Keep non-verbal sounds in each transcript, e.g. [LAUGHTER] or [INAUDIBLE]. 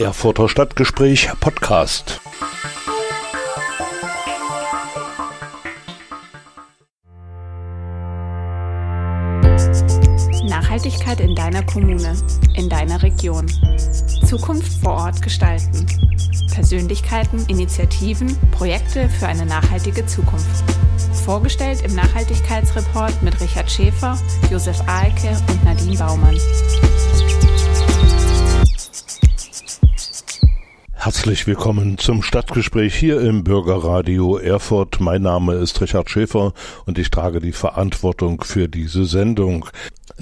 Erfurter Stadtgespräch Podcast. Nachhaltigkeit in deiner Kommune, in deiner Region. Zukunft vor Ort gestalten. Persönlichkeiten, Initiativen, Projekte für eine nachhaltige Zukunft. Vorgestellt im Nachhaltigkeitsreport mit Richard Schäfer, Josef Ahlke und Nadine Baumann. Herzlich willkommen zum Stadtgespräch hier im Bürgerradio Erfurt. Mein Name ist Richard Schäfer und ich trage die Verantwortung für diese Sendung.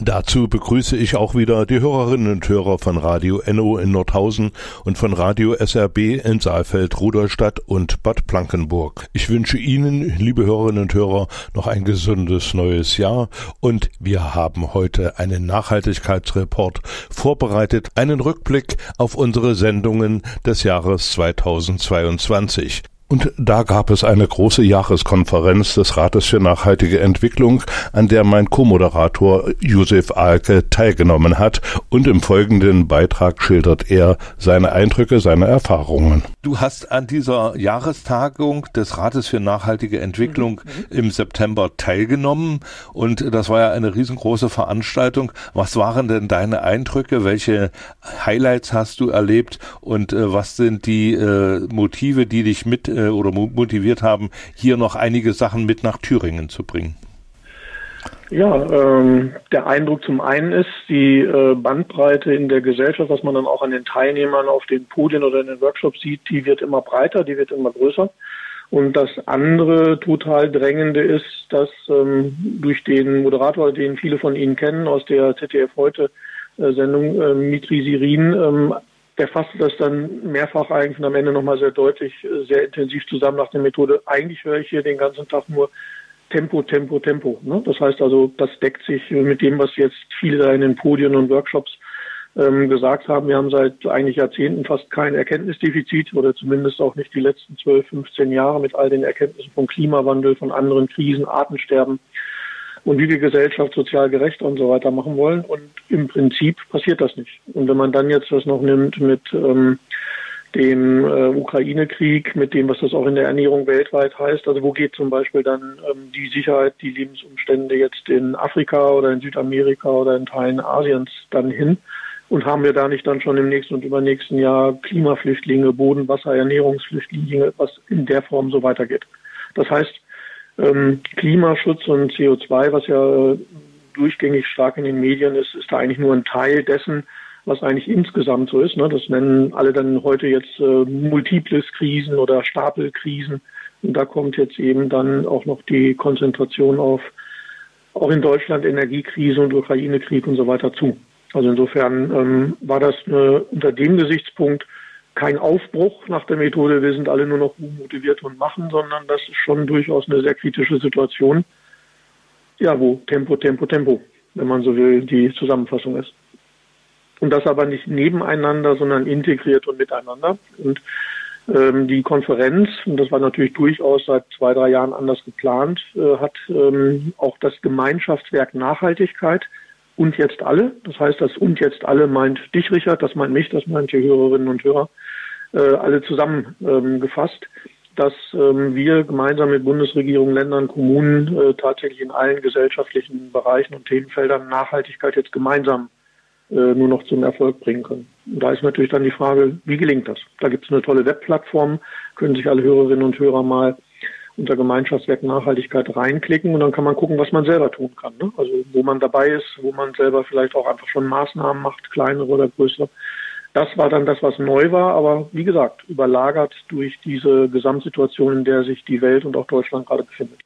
Dazu begrüße ich auch wieder die Hörerinnen und Hörer von Radio Enno in Nordhausen und von Radio SRB in Saalfeld, Rudolstadt und Bad Blankenburg. Ich wünsche Ihnen, liebe Hörerinnen und Hörer, noch ein gesundes neues Jahr und wir haben heute einen Nachhaltigkeitsreport vorbereitet, einen Rückblick auf unsere Sendungen des Jahres 2022. Und da gab es eine große Jahreskonferenz des Rates für nachhaltige Entwicklung, an der mein Co-Moderator Josef Alke teilgenommen hat. Und im folgenden Beitrag schildert er seine Eindrücke, seine Erfahrungen. Du hast an dieser Jahrestagung des Rates für nachhaltige Entwicklung mhm. im September teilgenommen. Und das war ja eine riesengroße Veranstaltung. Was waren denn deine Eindrücke? Welche Highlights hast du erlebt? Und äh, was sind die äh, Motive, die dich mit äh, oder motiviert haben, hier noch einige Sachen mit nach Thüringen zu bringen? Ja, ähm, der Eindruck zum einen ist, die äh, Bandbreite in der Gesellschaft, was man dann auch an den Teilnehmern auf den Podien oder in den Workshops sieht, die wird immer breiter, die wird immer größer. Und das andere total drängende ist, dass ähm, durch den Moderator, den viele von Ihnen kennen aus der ZDF heute äh, Sendung, äh, Mitri Sirin, ähm, der fasste das dann mehrfach eigentlich und am Ende nochmal sehr deutlich, äh, sehr intensiv zusammen nach der Methode. Eigentlich höre ich hier den ganzen Tag nur Tempo, Tempo, Tempo. Ne? Das heißt also, das deckt sich mit dem, was jetzt viele da in den Podien und Workshops ähm, gesagt haben. Wir haben seit eigentlich Jahrzehnten fast kein Erkenntnisdefizit oder zumindest auch nicht die letzten 12, 15 Jahre mit all den Erkenntnissen vom Klimawandel, von anderen Krisen, Artensterben und wie wir Gesellschaft sozial gerecht und so weiter machen wollen. Und im Prinzip passiert das nicht. Und wenn man dann jetzt das noch nimmt mit ähm, dem äh, Ukraine-Krieg, mit dem, was das auch in der Ernährung weltweit heißt, also wo geht zum Beispiel dann ähm, die Sicherheit, die Lebensumstände jetzt in Afrika oder in Südamerika oder in Teilen Asiens dann hin? Und haben wir da nicht dann schon im nächsten und übernächsten Jahr Klimaflüchtlinge, Boden, Wasser, Ernährungsflüchtlinge, was in der Form so weitergeht? Das heißt, ähm, Klimaschutz und CO2, was ja äh, durchgängig stark in den Medien ist, ist da eigentlich nur ein Teil dessen, was eigentlich insgesamt so ist. Ne? Das nennen alle dann heute jetzt äh, multiples Krisen oder Stapelkrisen. Und da kommt jetzt eben dann auch noch die Konzentration auf auch in Deutschland Energiekrise und Ukraine-Krieg und so weiter zu. Also insofern ähm, war das eine, unter dem Gesichtspunkt kein Aufbruch nach der Methode, wir sind alle nur noch motiviert und machen, sondern das ist schon durchaus eine sehr kritische Situation. Ja, wo Tempo, Tempo, Tempo, wenn man so will, die Zusammenfassung ist. Und das aber nicht nebeneinander, sondern integriert und miteinander. Und ähm, die Konferenz, und das war natürlich durchaus seit zwei, drei Jahren anders geplant, äh, hat ähm, auch das Gemeinschaftswerk Nachhaltigkeit und jetzt alle. Das heißt, das und jetzt alle meint dich, Richard, das meint mich, das meint die Hörerinnen und Hörer äh, alle zusammengefasst, ähm, dass ähm, wir gemeinsam mit Bundesregierung, Ländern, Kommunen äh, tatsächlich in allen gesellschaftlichen Bereichen und Themenfeldern Nachhaltigkeit jetzt gemeinsam äh, nur noch zum Erfolg bringen können. Und da ist natürlich dann die Frage, wie gelingt das? Da gibt es eine tolle Webplattform, können sich alle Hörerinnen und Hörer mal unter Gemeinschaftswerk Nachhaltigkeit reinklicken und dann kann man gucken, was man selber tun kann. Ne? Also wo man dabei ist, wo man selber vielleicht auch einfach schon Maßnahmen macht, kleinere oder größere. Das war dann das, was neu war, aber wie gesagt, überlagert durch diese Gesamtsituation, in der sich die Welt und auch Deutschland gerade befindet.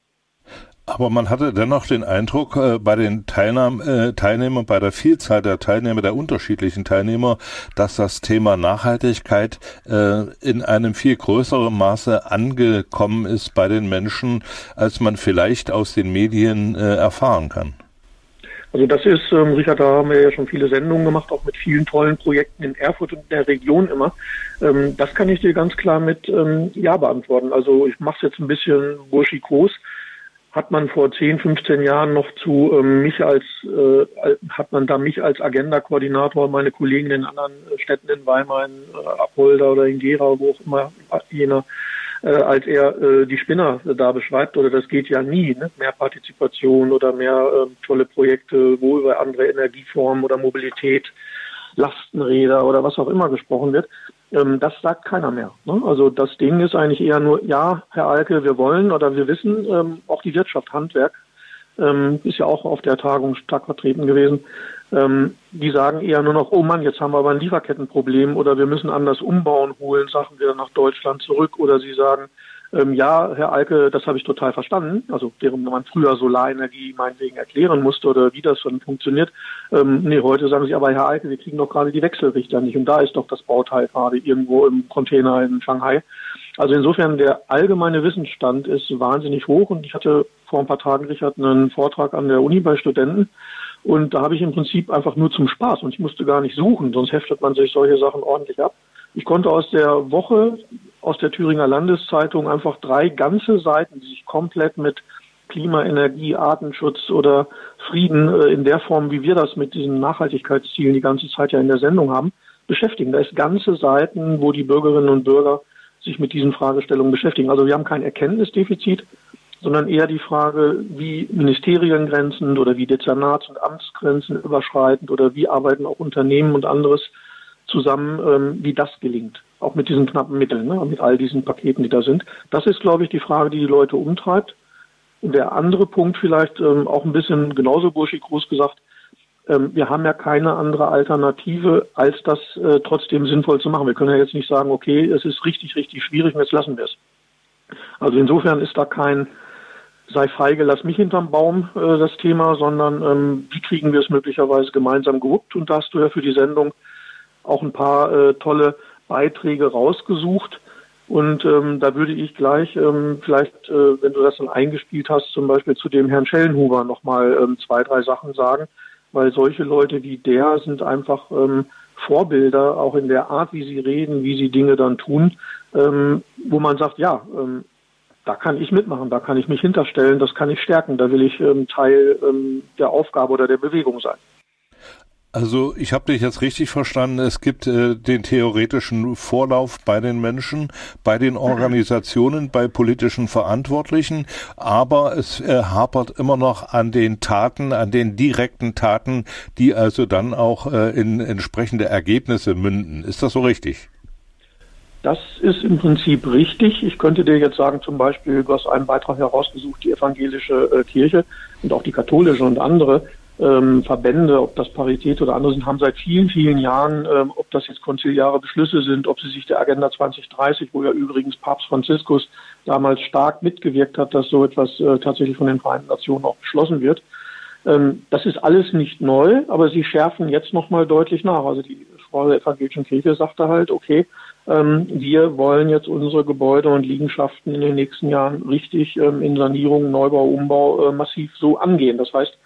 Aber man hatte dennoch den Eindruck äh, bei den Teilnahme, äh, Teilnehmern, bei der Vielzahl der Teilnehmer, der unterschiedlichen Teilnehmer, dass das Thema Nachhaltigkeit äh, in einem viel größeren Maße angekommen ist bei den Menschen, als man vielleicht aus den Medien äh, erfahren kann. Also das ist, ähm, Richard, da haben wir ja schon viele Sendungen gemacht, auch mit vielen tollen Projekten in Erfurt und in der Region immer. Ähm, das kann ich dir ganz klar mit ähm, Ja beantworten. Also ich mache es jetzt ein bisschen burschikos. Hat man vor 10, 15 Jahren noch zu ähm, mich als, äh, hat man da mich als Agenda-Koordinator, meine Kollegen in anderen Städten in Weimar, in äh, Apolda oder in Gera, wo auch immer jener, äh, als er äh, die Spinner da beschreibt, oder das geht ja nie, ne? mehr Partizipation oder mehr äh, tolle Projekte, wo über andere Energieformen oder Mobilität, Lastenräder oder was auch immer gesprochen wird. Ähm, das sagt keiner mehr. Ne? Also das Ding ist eigentlich eher nur, ja, Herr Alke, wir wollen oder wir wissen, ähm, auch die Wirtschaft, Handwerk, ähm, ist ja auch auf der Tagung stark vertreten gewesen. Ähm, die sagen eher nur noch, oh Mann, jetzt haben wir aber ein Lieferkettenproblem oder wir müssen anders umbauen, holen Sachen wieder nach Deutschland zurück oder sie sagen, ähm, ja, Herr Alke, das habe ich total verstanden. Also während man früher Solarenergie meinetwegen erklären musste oder wie das dann funktioniert. Ähm, nee, heute sagen sie, aber Herr Alke, wir kriegen doch gerade die Wechselrichter nicht. Und da ist doch das Bauteil gerade irgendwo im Container in Shanghai. Also insofern, der allgemeine Wissensstand ist wahnsinnig hoch. Und ich hatte vor ein paar Tagen, Richard, einen Vortrag an der Uni bei Studenten. Und da habe ich im Prinzip einfach nur zum Spaß und ich musste gar nicht suchen, sonst heftet man sich solche Sachen ordentlich ab. Ich konnte aus der Woche aus der Thüringer Landeszeitung einfach drei ganze Seiten, die sich komplett mit Klima, Energie, Artenschutz oder Frieden äh, in der Form, wie wir das mit diesen Nachhaltigkeitszielen die ganze Zeit ja in der Sendung haben, beschäftigen. Da ist ganze Seiten, wo die Bürgerinnen und Bürger sich mit diesen Fragestellungen beschäftigen. Also wir haben kein Erkenntnisdefizit, sondern eher die Frage, wie Ministeriengrenzen oder wie Dezernats- und Amtsgrenzen überschreitend oder wie arbeiten auch Unternehmen und anderes zusammen, ähm, wie das gelingt. Auch mit diesen knappen Mitteln, ne, mit all diesen Paketen, die da sind. Das ist, glaube ich, die Frage, die die Leute umtreibt. Und der andere Punkt vielleicht ähm, auch ein bisschen genauso burschig groß gesagt, ähm, wir haben ja keine andere Alternative, als das äh, trotzdem sinnvoll zu machen. Wir können ja jetzt nicht sagen, okay, es ist richtig, richtig schwierig und jetzt lassen wir es. Also insofern ist da kein sei feige, lass mich hinterm Baum äh, das Thema, sondern ähm, wie kriegen wir es möglicherweise gemeinsam gewuppt? Und da hast du ja für die Sendung auch ein paar äh, tolle Beiträge rausgesucht. Und ähm, da würde ich gleich ähm, vielleicht, äh, wenn du das dann eingespielt hast, zum Beispiel zu dem Herrn Schellenhuber nochmal ähm, zwei, drei Sachen sagen, weil solche Leute wie der sind einfach ähm, Vorbilder, auch in der Art, wie sie reden, wie sie Dinge dann tun, ähm, wo man sagt, ja, ähm, da kann ich mitmachen, da kann ich mich hinterstellen, das kann ich stärken, da will ich ähm, Teil ähm, der Aufgabe oder der Bewegung sein. Also ich habe dich jetzt richtig verstanden. Es gibt äh, den theoretischen Vorlauf bei den Menschen, bei den Organisationen, bei politischen Verantwortlichen, aber es äh, hapert immer noch an den Taten, an den direkten Taten, die also dann auch äh, in entsprechende Ergebnisse münden. Ist das so richtig? Das ist im Prinzip richtig. Ich könnte dir jetzt sagen, zum Beispiel, du hast einen Beitrag herausgesucht, die evangelische äh, Kirche und auch die katholische und andere ähm, Verbände, ob das Parität oder andere sind, haben seit vielen, vielen Jahren, ähm, ob das jetzt konziliare Beschlüsse sind, ob sie sich der Agenda 2030, wo ja übrigens Papst Franziskus damals stark mitgewirkt hat, dass so etwas äh, tatsächlich von den Vereinten Nationen auch beschlossen wird. Ähm, das ist alles nicht neu, aber sie schärfen jetzt nochmal deutlich nach. Also die Frau der evangelischen Kirche sagte halt, okay, ähm, wir wollen jetzt unsere Gebäude und Liegenschaften in den nächsten Jahren richtig ähm, in Sanierung, Neubau, Umbau äh, massiv so angehen. Das heißt,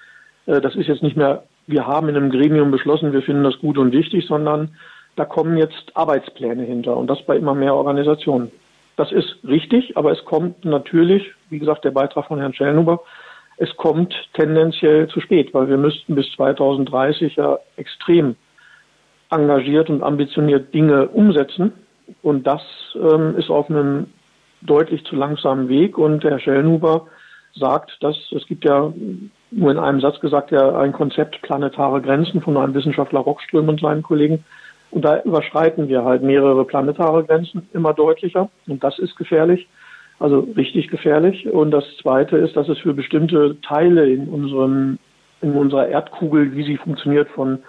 das ist jetzt nicht mehr, wir haben in einem Gremium beschlossen, wir finden das gut und wichtig, sondern da kommen jetzt Arbeitspläne hinter und das bei immer mehr Organisationen. Das ist richtig, aber es kommt natürlich, wie gesagt, der Beitrag von Herrn Schellnuber, es kommt tendenziell zu spät, weil wir müssten bis 2030 ja extrem engagiert und ambitioniert Dinge umsetzen. Und das ähm, ist auf einem deutlich zu langsamen Weg. Und Herr Schellnuber sagt, dass es gibt ja nur in einem Satz gesagt, ja ein Konzept planetare Grenzen von einem Wissenschaftler Rockström und seinen Kollegen. Und da überschreiten wir halt mehrere planetare Grenzen immer deutlicher. Und das ist gefährlich, also richtig gefährlich. Und das Zweite ist, dass es für bestimmte Teile in unserem, in unserer Erdkugel, wie sie funktioniert, von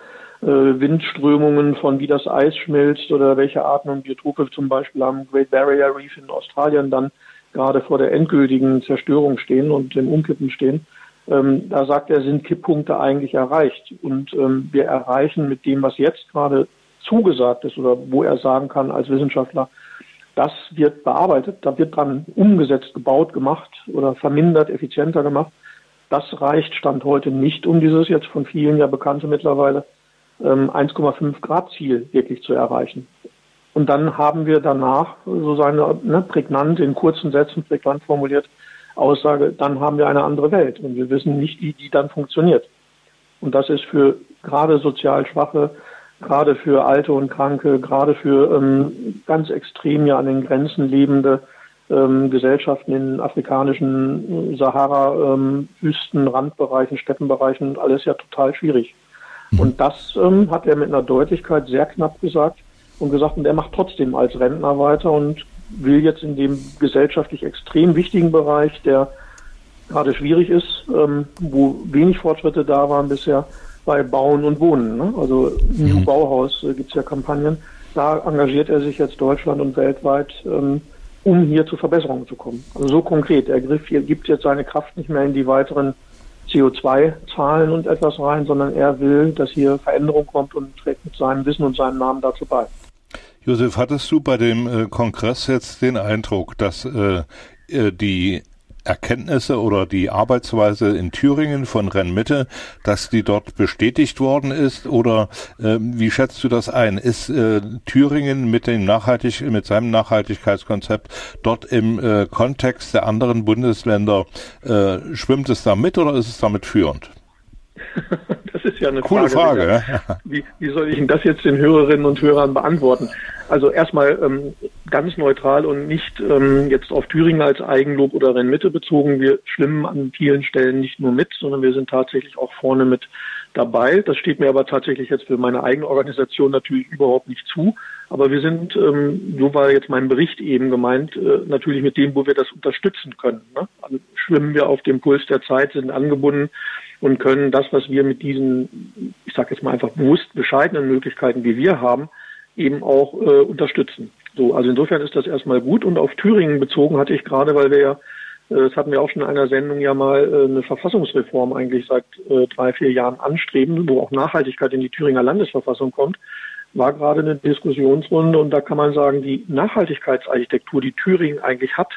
äh, Windströmungen, von wie das Eis schmilzt oder welche Arten und Biotope zum Beispiel am Great Barrier Reef in Australien dann gerade vor der endgültigen Zerstörung stehen und dem Umkippen stehen. Ähm, da sagt er, sind Kipppunkte eigentlich erreicht. Und ähm, wir erreichen mit dem, was jetzt gerade zugesagt ist oder wo er sagen kann als Wissenschaftler, das wird bearbeitet, da wird dran umgesetzt, gebaut, gemacht oder vermindert, effizienter gemacht. Das reicht Stand heute nicht, um dieses jetzt von vielen ja bekannte mittlerweile ähm, 1,5 Grad Ziel wirklich zu erreichen. Und dann haben wir danach so seine ne, prägnant in kurzen Sätzen prägnant formuliert Aussage, dann haben wir eine andere Welt und wir wissen nicht, wie die dann funktioniert. Und das ist für gerade sozial Schwache, gerade für Alte und Kranke, gerade für ähm, ganz extrem ja an den Grenzen lebende ähm, Gesellschaften in afrikanischen Sahara-Wüsten, ähm, Randbereichen, Steppenbereichen, alles ja total schwierig. Mhm. Und das ähm, hat er mit einer Deutlichkeit sehr knapp gesagt und gesagt, und er macht trotzdem als Rentner weiter und will jetzt in dem gesellschaftlich extrem wichtigen Bereich, der gerade schwierig ist, ähm, wo wenig Fortschritte da waren bisher, bei Bauen und Wohnen. Ne? Also mhm. New Bauhaus äh, gibt es ja Kampagnen. Da engagiert er sich jetzt Deutschland und weltweit, ähm, um hier zu Verbesserungen zu kommen. Also so konkret. Er gibt jetzt seine Kraft nicht mehr in die weiteren CO2-Zahlen und etwas rein, sondern er will, dass hier Veränderung kommt und trägt mit seinem Wissen und seinem Namen dazu bei. Josef, hattest du bei dem äh, Kongress jetzt den Eindruck, dass äh, äh die Erkenntnisse oder die Arbeitsweise in Thüringen von Rennmitte, dass die dort bestätigt worden ist? Oder äh, wie schätzt du das ein? Ist äh, Thüringen mit dem Nachhaltig mit seinem Nachhaltigkeitskonzept dort im äh, Kontext der anderen Bundesländer äh, schwimmt es da mit oder ist es damit führend? [LAUGHS] Das ist ja eine Coole Frage. Frage. [LAUGHS] Wie, wie soll ich denn das jetzt den Hörerinnen und Hörern beantworten? Also erstmal ähm, ganz neutral und nicht ähm, jetzt auf Thüringen als Eigenlob oder Rennmitte bezogen. Wir schwimmen an vielen Stellen nicht nur mit, sondern wir sind tatsächlich auch vorne mit dabei. Das steht mir aber tatsächlich jetzt für meine eigene Organisation natürlich überhaupt nicht zu. Aber wir sind, ähm, so war jetzt mein Bericht eben gemeint, äh, natürlich mit dem, wo wir das unterstützen können. Ne? Also schwimmen wir auf dem Puls der Zeit, sind angebunden und können das, was wir mit diesen, ich sage jetzt mal einfach bewusst bescheidenen Möglichkeiten, wie wir haben, eben auch äh, unterstützen. So, also insofern ist das erstmal gut. Und auf Thüringen bezogen hatte ich gerade, weil wir ja, das hatten wir auch schon in einer Sendung ja mal, äh, eine Verfassungsreform eigentlich seit äh, drei, vier Jahren anstreben, wo auch Nachhaltigkeit in die Thüringer Landesverfassung kommt, war gerade eine Diskussionsrunde und da kann man sagen, die Nachhaltigkeitsarchitektur, die Thüringen eigentlich hat,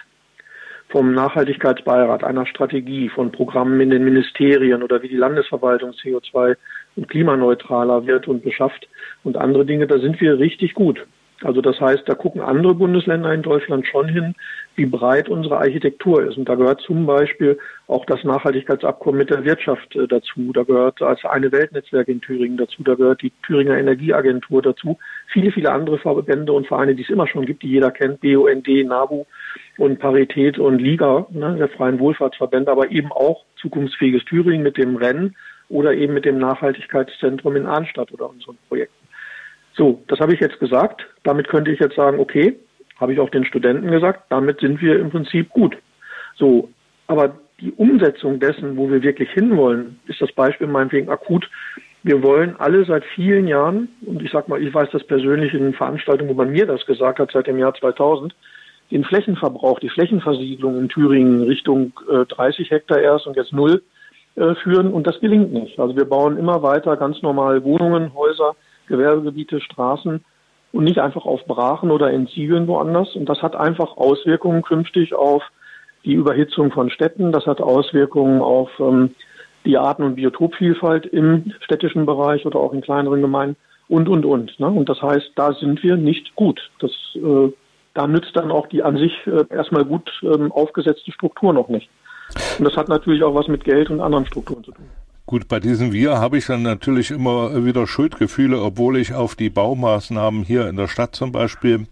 vom Nachhaltigkeitsbeirat, einer Strategie, von Programmen in den Ministerien oder wie die Landesverwaltung CO2 und klimaneutraler wird und beschafft und andere Dinge, da sind wir richtig gut. Also das heißt, da gucken andere Bundesländer in Deutschland schon hin, wie breit unsere Architektur ist. Und da gehört zum Beispiel auch das Nachhaltigkeitsabkommen mit der Wirtschaft äh, dazu. Da gehört als eine Weltnetzwerk in Thüringen dazu. Da gehört die Thüringer Energieagentur dazu. Viele, viele andere Verbände und Vereine, die es immer schon gibt, die jeder kennt. BUND, NABU und Parität und Liga, ne, der freien Wohlfahrtsverbände, aber eben auch zukunftsfähiges Thüringen mit dem Rennen oder eben mit dem Nachhaltigkeitszentrum in Arnstadt oder unseren Projekten. So, das habe ich jetzt gesagt. Damit könnte ich jetzt sagen, okay, habe ich auch den Studenten gesagt, damit sind wir im Prinzip gut. So, aber die Umsetzung dessen, wo wir wirklich hinwollen, ist das Beispiel meinetwegen akut. Wir wollen alle seit vielen Jahren, und ich sag mal, ich weiß das persönlich in Veranstaltungen, wo man mir das gesagt hat, seit dem Jahr 2000, den Flächenverbrauch, die Flächenversiegelung in Thüringen Richtung äh, 30 Hektar erst und jetzt null äh, führen und das gelingt nicht. Also wir bauen immer weiter ganz normal Wohnungen, Häuser, Gewerbegebiete, Straßen und nicht einfach auf Brachen oder in Ziegeln woanders. Und das hat einfach Auswirkungen künftig auf die Überhitzung von Städten. Das hat Auswirkungen auf ähm, die Arten- und Biotopvielfalt im städtischen Bereich oder auch in kleineren Gemeinden und, und, und. Ne? Und das heißt, da sind wir nicht gut. Das, äh, da nützt dann auch die an sich äh, erstmal gut ähm, aufgesetzte Struktur noch nicht. Und das hat natürlich auch was mit Geld und anderen Strukturen zu tun. Gut, bei diesem Wir habe ich dann natürlich immer wieder Schuldgefühle, obwohl ich auf die Baumaßnahmen hier in der Stadt zum Beispiel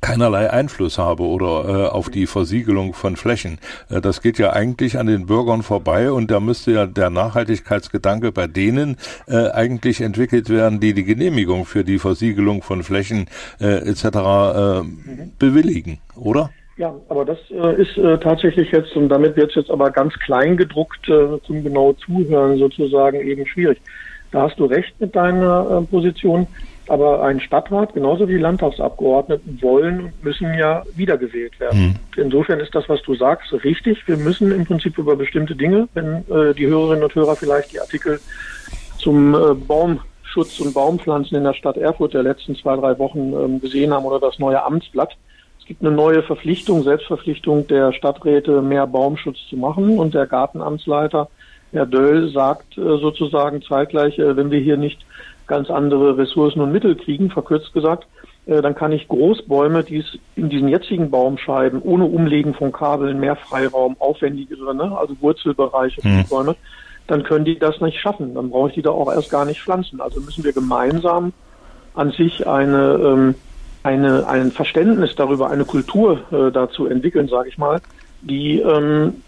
keinerlei Einfluss habe oder äh, auf die Versiegelung von Flächen. Äh, das geht ja eigentlich an den Bürgern vorbei und da müsste ja der Nachhaltigkeitsgedanke bei denen äh, eigentlich entwickelt werden, die die Genehmigung für die Versiegelung von Flächen äh, etc. Äh, mhm. bewilligen, oder? Ja, aber das äh, ist äh, tatsächlich jetzt, und damit wird es jetzt aber ganz klein gedruckt äh, zum genau Zuhören sozusagen eben schwierig. Da hast du recht mit deiner äh, Position, aber ein Stadtrat, genauso wie Landtagsabgeordneten, wollen und müssen ja wiedergewählt werden. Mhm. Insofern ist das, was du sagst, richtig. Wir müssen im Prinzip über bestimmte Dinge, wenn äh, die Hörerinnen und Hörer vielleicht die Artikel zum äh, Baumschutz und Baumpflanzen in der Stadt Erfurt der letzten zwei, drei Wochen ähm, gesehen haben oder das neue Amtsblatt, gibt eine neue Verpflichtung, Selbstverpflichtung der Stadträte, mehr Baumschutz zu machen. Und der Gartenamtsleiter, Herr Döll, sagt äh, sozusagen zeitgleich, äh, wenn wir hier nicht ganz andere Ressourcen und Mittel kriegen, verkürzt gesagt, äh, dann kann ich Großbäume, die es in diesen jetzigen Baumscheiben ohne Umlegen von Kabeln, mehr Freiraum, aufwendigere, ne, also Wurzelbereiche Mhm. Bäume, dann können die das nicht schaffen. Dann brauche ich die da auch erst gar nicht pflanzen. Also müssen wir gemeinsam an sich eine, ähm, eine, ein Verständnis darüber, eine Kultur äh, dazu entwickeln, sage ich mal, die ähm,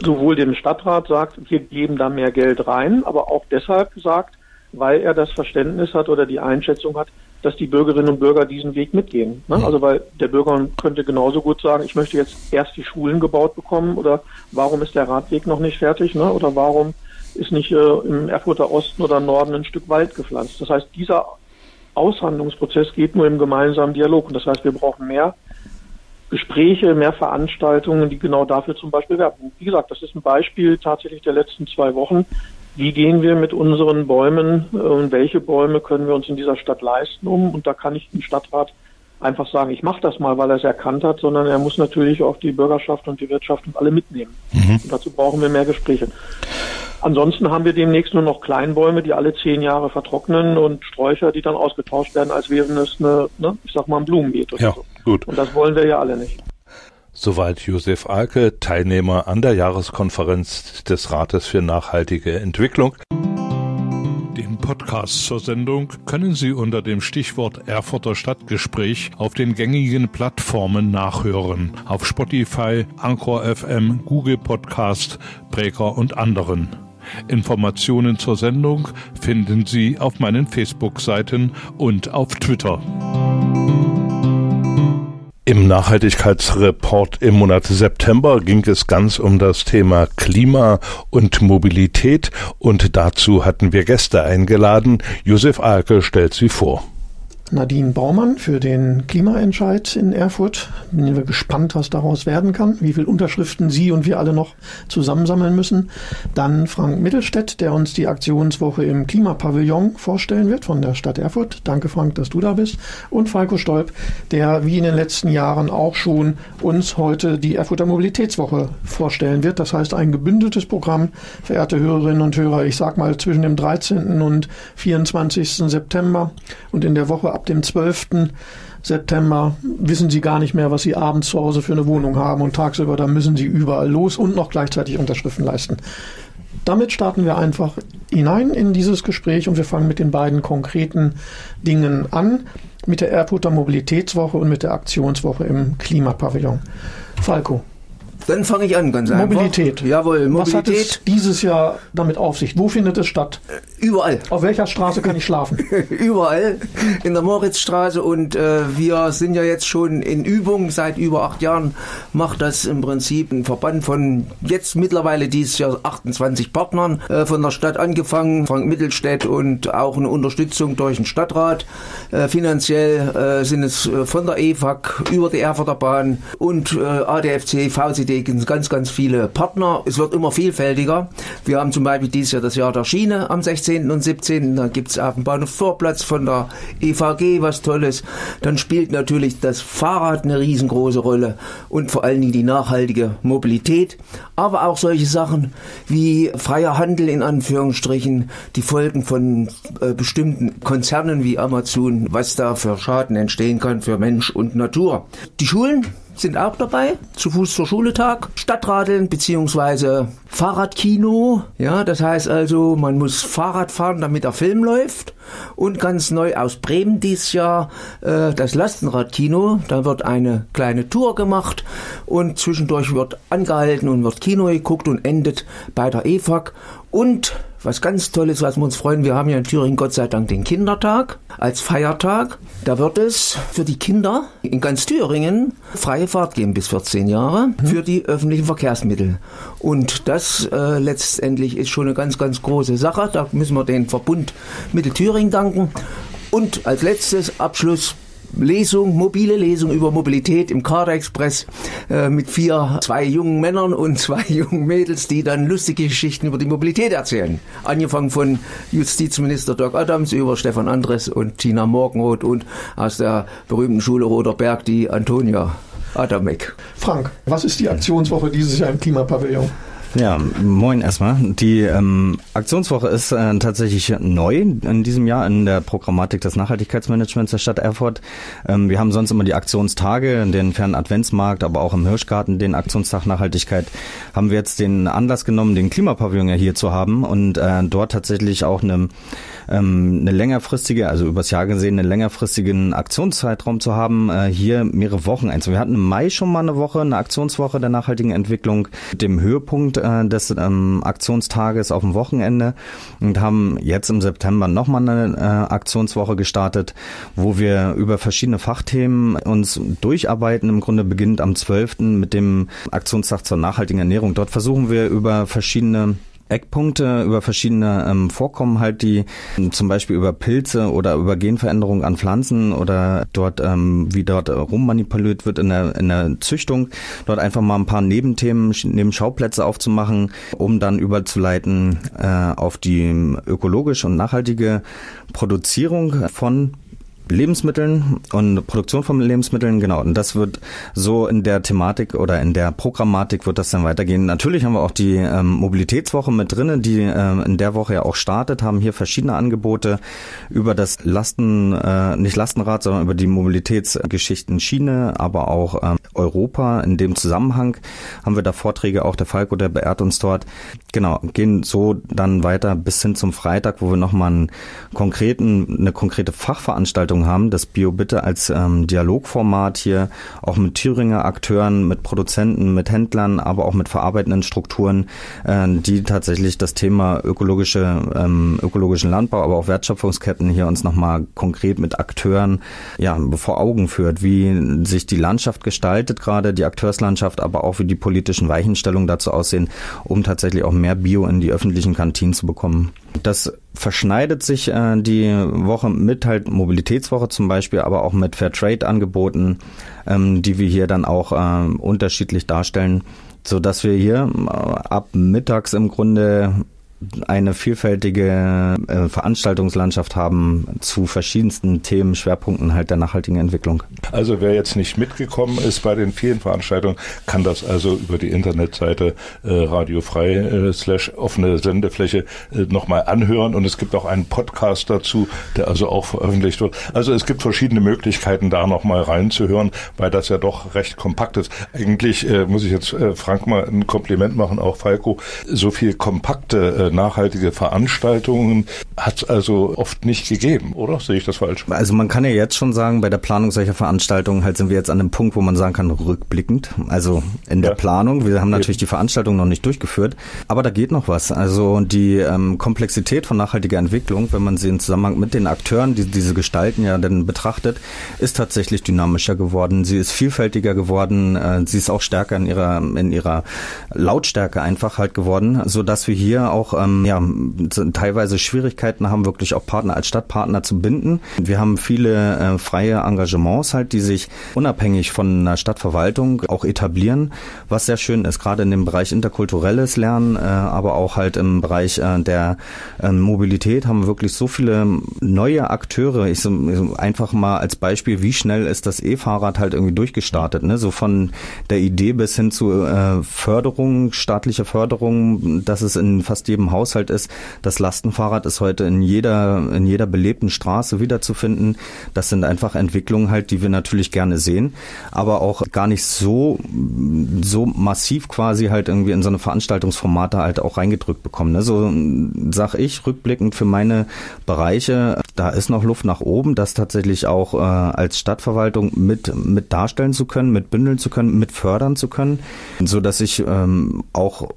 sowohl dem Stadtrat sagt, wir geben da mehr Geld rein, aber auch deshalb sagt, weil er das Verständnis hat oder die Einschätzung hat, dass die Bürgerinnen und Bürger diesen Weg mitgehen. Ne? Also weil der Bürger könnte genauso gut sagen, ich möchte jetzt erst die Schulen gebaut bekommen oder warum ist der Radweg noch nicht fertig ne? oder warum ist nicht äh, im Erfurter Osten oder Norden ein Stück Wald gepflanzt. Das heißt, dieser Aushandlungsprozess geht nur im gemeinsamen Dialog und das heißt, wir brauchen mehr Gespräche, mehr Veranstaltungen, die genau dafür zum Beispiel werben. Wie gesagt, das ist ein Beispiel tatsächlich der letzten zwei Wochen. Wie gehen wir mit unseren Bäumen äh, und welche Bäume können wir uns in dieser Stadt leisten um? Und da kann ich dem Stadtrat einfach sagen, ich mache das mal, weil er es erkannt hat, sondern er muss natürlich auch die Bürgerschaft und die Wirtschaft und alle mitnehmen. Und dazu brauchen wir mehr Gespräche. Ansonsten haben wir demnächst nur noch Kleinbäume, die alle zehn Jahre vertrocknen und Sträucher, die dann ausgetauscht werden, als wären es eine, ne, ich sag mal, ein Blumenbeet oder Ja, so. gut. Und das wollen wir ja alle nicht. Soweit Josef Alke, Teilnehmer an der Jahreskonferenz des Rates für nachhaltige Entwicklung. Den Podcast zur Sendung können Sie unter dem Stichwort Erfurter Stadtgespräch auf den gängigen Plattformen nachhören. Auf Spotify, Anchor FM, Google Podcast, Breaker und anderen. Informationen zur Sendung finden Sie auf meinen Facebook-Seiten und auf Twitter. Im Nachhaltigkeitsreport im Monat September ging es ganz um das Thema Klima und Mobilität und dazu hatten wir Gäste eingeladen. Josef Alke stellt sie vor. Nadine Baumann für den Klimaentscheid in Erfurt. Bin wir gespannt, was daraus werden kann, wie viele Unterschriften Sie und wir alle noch zusammensammeln müssen. Dann Frank Mittelstädt, der uns die Aktionswoche im Klimapavillon vorstellen wird von der Stadt Erfurt. Danke Frank, dass du da bist. Und Falco Stolp, der wie in den letzten Jahren auch schon uns heute die Erfurter Mobilitätswoche vorstellen wird. Das heißt ein gebündeltes Programm, verehrte Hörerinnen und Hörer. Ich sag mal zwischen dem 13. und 24. September und in der Woche ab dem 12. September wissen Sie gar nicht mehr, was Sie abends zu Hause für eine Wohnung haben und tagsüber, da müssen Sie überall los und noch gleichzeitig Unterschriften leisten. Damit starten wir einfach hinein in dieses Gespräch und wir fangen mit den beiden konkreten Dingen an, mit der Erfurter Mobilitätswoche und mit der Aktionswoche im Klimapavillon. Falco, Dann fange ich an, ganz einfach. Mobilität. Jawohl, was hat es Mobilität dieses Jahr damit auf sich? Wo findet es statt? überall. Auf welcher Straße kann ich schlafen? [LAUGHS] Überall in der Moritzstraße und äh, wir sind ja jetzt schon in Übung. Seit über acht Jahren macht das im Prinzip ein Verband von jetzt mittlerweile dieses Jahr 28 Partnern äh, von der Stadt angefangen, Frank Mittelstädt und auch eine Unterstützung durch den Stadtrat. Äh, finanziell äh, sind es äh, von der EFAG über die Erfurter Bahn und äh, ADFC, VCD sind ganz, ganz viele Partner. Es wird immer vielfältiger. Wir haben zum Beispiel dieses Jahr das Jahr der Schiene am 16. und 17. Da gibt es auf dem Bahnhof Vorplatz von der EVG was Tolles. Dann spielt natürlich das Fahrrad eine riesengroße Rolle und vor allen Dingen die nachhaltige Mobilität. Aber auch solche Sachen wie freier Handel in Anführungsstrichen, die Folgen von äh, bestimmten Konzernen wie Amazon, was da für Schaden entstehen kann für Mensch und Natur. Die Schulen sind auch dabei. Zu Fuß zur Schule Tag, Stadtradeln beziehungsweise Fahrradkino. Ja, das heißt also, man muss Fahrrad fahren, damit der Film läuft. Und ganz neu aus Bremen dieses Jahr äh, das Lastenradkino. Da wird eine kleine Tour gemacht und zwischendurch wird angehalten und wird Kino geguckt und endet bei der EFAG. Und was ganz Tolles, was wir uns freuen, wir haben ja in Thüringen Gott sei Dank den Kindertag als Feiertag. Da wird es für die Kinder in ganz Thüringen freie Fahrt geben bis 14 Jahre für die öffentlichen Verkehrsmittel. Und das äh, letztendlich ist schon eine ganz, ganz große Sache. Da müssen wir den Verbund Mittelthüringen danken. Und als letztes Abschluss Lesung, mobile Lesung über Mobilität im Kader Express äh, mit vier, zwei jungen Männern und zwei [LAUGHS] jungen Mädels, die dann lustige Geschichten über die Mobilität erzählen. Angefangen von Justizminister Doc Adams über Stefan Andres und Tina Morgenroth und aus der berühmten Schule Roter Berg die Antonia Adamek. Frank, was ist die Aktionswoche dieses Jahr im Klimapavillon? Ja, moin erstmal. Die ähm, Aktionswoche ist äh, tatsächlich neu in diesem Jahr in der Programmatik des Nachhaltigkeitsmanagements der Stadt Erfurt. Ähm, wir haben sonst immer die Aktionstage, den fernen Adventsmarkt, aber auch im Hirschgarten den Aktionstag Nachhaltigkeit. Haben wir jetzt den Anlass genommen, den Klimapavillon ja hier zu haben und äh, dort tatsächlich auch eine ähm, eine längerfristige, also übers Jahr gesehen, einen längerfristigen Aktionszeitraum zu haben, äh, hier mehrere Wochen einzu. Wir hatten im Mai schon mal eine Woche, eine Aktionswoche der nachhaltigen Entwicklung, dem Höhepunkt äh, des ähm, Aktionstages auf dem Wochenende und haben jetzt im September nochmal eine äh, Aktionswoche gestartet, wo wir über verschiedene Fachthemen uns durcharbeiten. Im Grunde beginnt am 12. mit dem Aktionstag zur nachhaltigen Ernährung. Dort versuchen wir über verschiedene Eckpunkte über verschiedene ähm, Vorkommen halt, die ähm, zum Beispiel über Pilze oder über Genveränderungen an Pflanzen oder dort, ähm, wie dort rummanipuliert wird in der, in der Züchtung, dort einfach mal ein paar Nebenthemen, Nebenschauplätze aufzumachen, um dann überzuleiten äh, auf die ökologische und nachhaltige Produzierung von Lebensmitteln und Produktion von Lebensmitteln, genau. Und das wird so in der Thematik oder in der Programmatik wird das dann weitergehen. Natürlich haben wir auch die ähm, Mobilitätswoche mit drinnen, die ähm, in der Woche ja auch startet, haben hier verschiedene Angebote über das Lasten, äh, nicht Lastenrad, sondern über die Mobilitätsgeschichten Schiene, aber auch ähm, Europa. In dem Zusammenhang haben wir da Vorträge, auch der Falco, der beehrt uns dort. Genau, gehen so dann weiter bis hin zum Freitag, wo wir nochmal einen konkreten, eine konkrete Fachveranstaltung Veranstaltung haben, das BioBitte als ähm, Dialogformat hier auch mit Thüringer Akteuren, mit Produzenten, mit Händlern, aber auch mit verarbeitenden Strukturen, äh, die tatsächlich das Thema ökologische, ähm, ökologischen Landbau, aber auch Wertschöpfungsketten hier uns nochmal konkret mit Akteuren ja, vor Augen führt, wie sich die Landschaft gestaltet, gerade die Akteurslandschaft, aber auch wie die politischen Weichenstellungen dazu aussehen, um tatsächlich auch mehr Bio in die öffentlichen Kantinen zu bekommen. Das verschneidet sich äh, die Woche mit halt Mobilitätswoche zum Beispiel, aber auch mit Fairtrade-Angeboten, ähm, die wir hier dann auch äh, unterschiedlich darstellen, so dass wir hier äh, ab mittags im Grunde eine vielfältige äh, Veranstaltungslandschaft haben zu verschiedensten Themen, Schwerpunkten halt der nachhaltigen Entwicklung. Also wer jetzt nicht mitgekommen ist bei den vielen Veranstaltungen, kann das also über die Internetseite äh, radiofrei äh, slash offene Sendefläche äh, nochmal anhören und es gibt auch einen Podcast dazu, der also auch veröffentlicht wird. Also es gibt verschiedene Möglichkeiten, da nochmal reinzuhören, weil das ja doch recht kompakt ist. Eigentlich äh, muss ich jetzt äh, Frank mal ein Kompliment machen, auch Falco, so viel kompakte äh, nachhaltige Veranstaltungen hat es also oft nicht gegeben, oder? Sehe ich das falsch? Also man kann ja jetzt schon sagen, bei der Planung solcher Veranstaltungen halt sind wir jetzt an einem Punkt, wo man sagen kann, rückblickend. Also in der ja. Planung, wir haben natürlich die Veranstaltung noch nicht durchgeführt, aber da geht noch was. Also die ähm, Komplexität von nachhaltiger Entwicklung, wenn man sie im Zusammenhang mit den Akteuren, die diese Gestalten ja dann betrachtet, ist tatsächlich dynamischer geworden. Sie ist vielfältiger geworden. Äh, sie ist auch stärker in ihrer in ihrer Lautstärke einfach halt geworden, so dass wir hier auch ähm, ja, teilweise Schwierigkeiten haben, wirklich auch Partner als Stadtpartner zu binden. Wir haben viele äh, freie Engagements halt, die sich unabhängig von einer Stadtverwaltung auch etablieren, was sehr schön ist, gerade in dem Bereich interkulturelles Lernen, äh, aber auch halt im Bereich äh, der äh, Mobilität haben wir wirklich so viele neue Akteure. Ich so, einfach mal als Beispiel, wie schnell ist das E-Fahrrad halt irgendwie durchgestartet, ne? So von der Idee bis hin zu äh, Förderung, staatlicher Förderung, dass es in fast jedem Haushalt ist. Das Lastenfahrrad ist heute in jeder, in jeder belebten Straße wiederzufinden. Das sind einfach Entwicklungen halt, die wir natürlich gerne sehen, aber auch gar nicht so, so massiv quasi halt irgendwie in so eine Veranstaltungsformate halt auch reingedrückt bekommen. Ne? So sag ich rückblickend für meine Bereiche, da ist noch Luft nach oben, das tatsächlich auch äh, als Stadtverwaltung mit, mit darstellen zu können, mit bündeln zu können, mit fördern zu können, so dass ich ähm, auch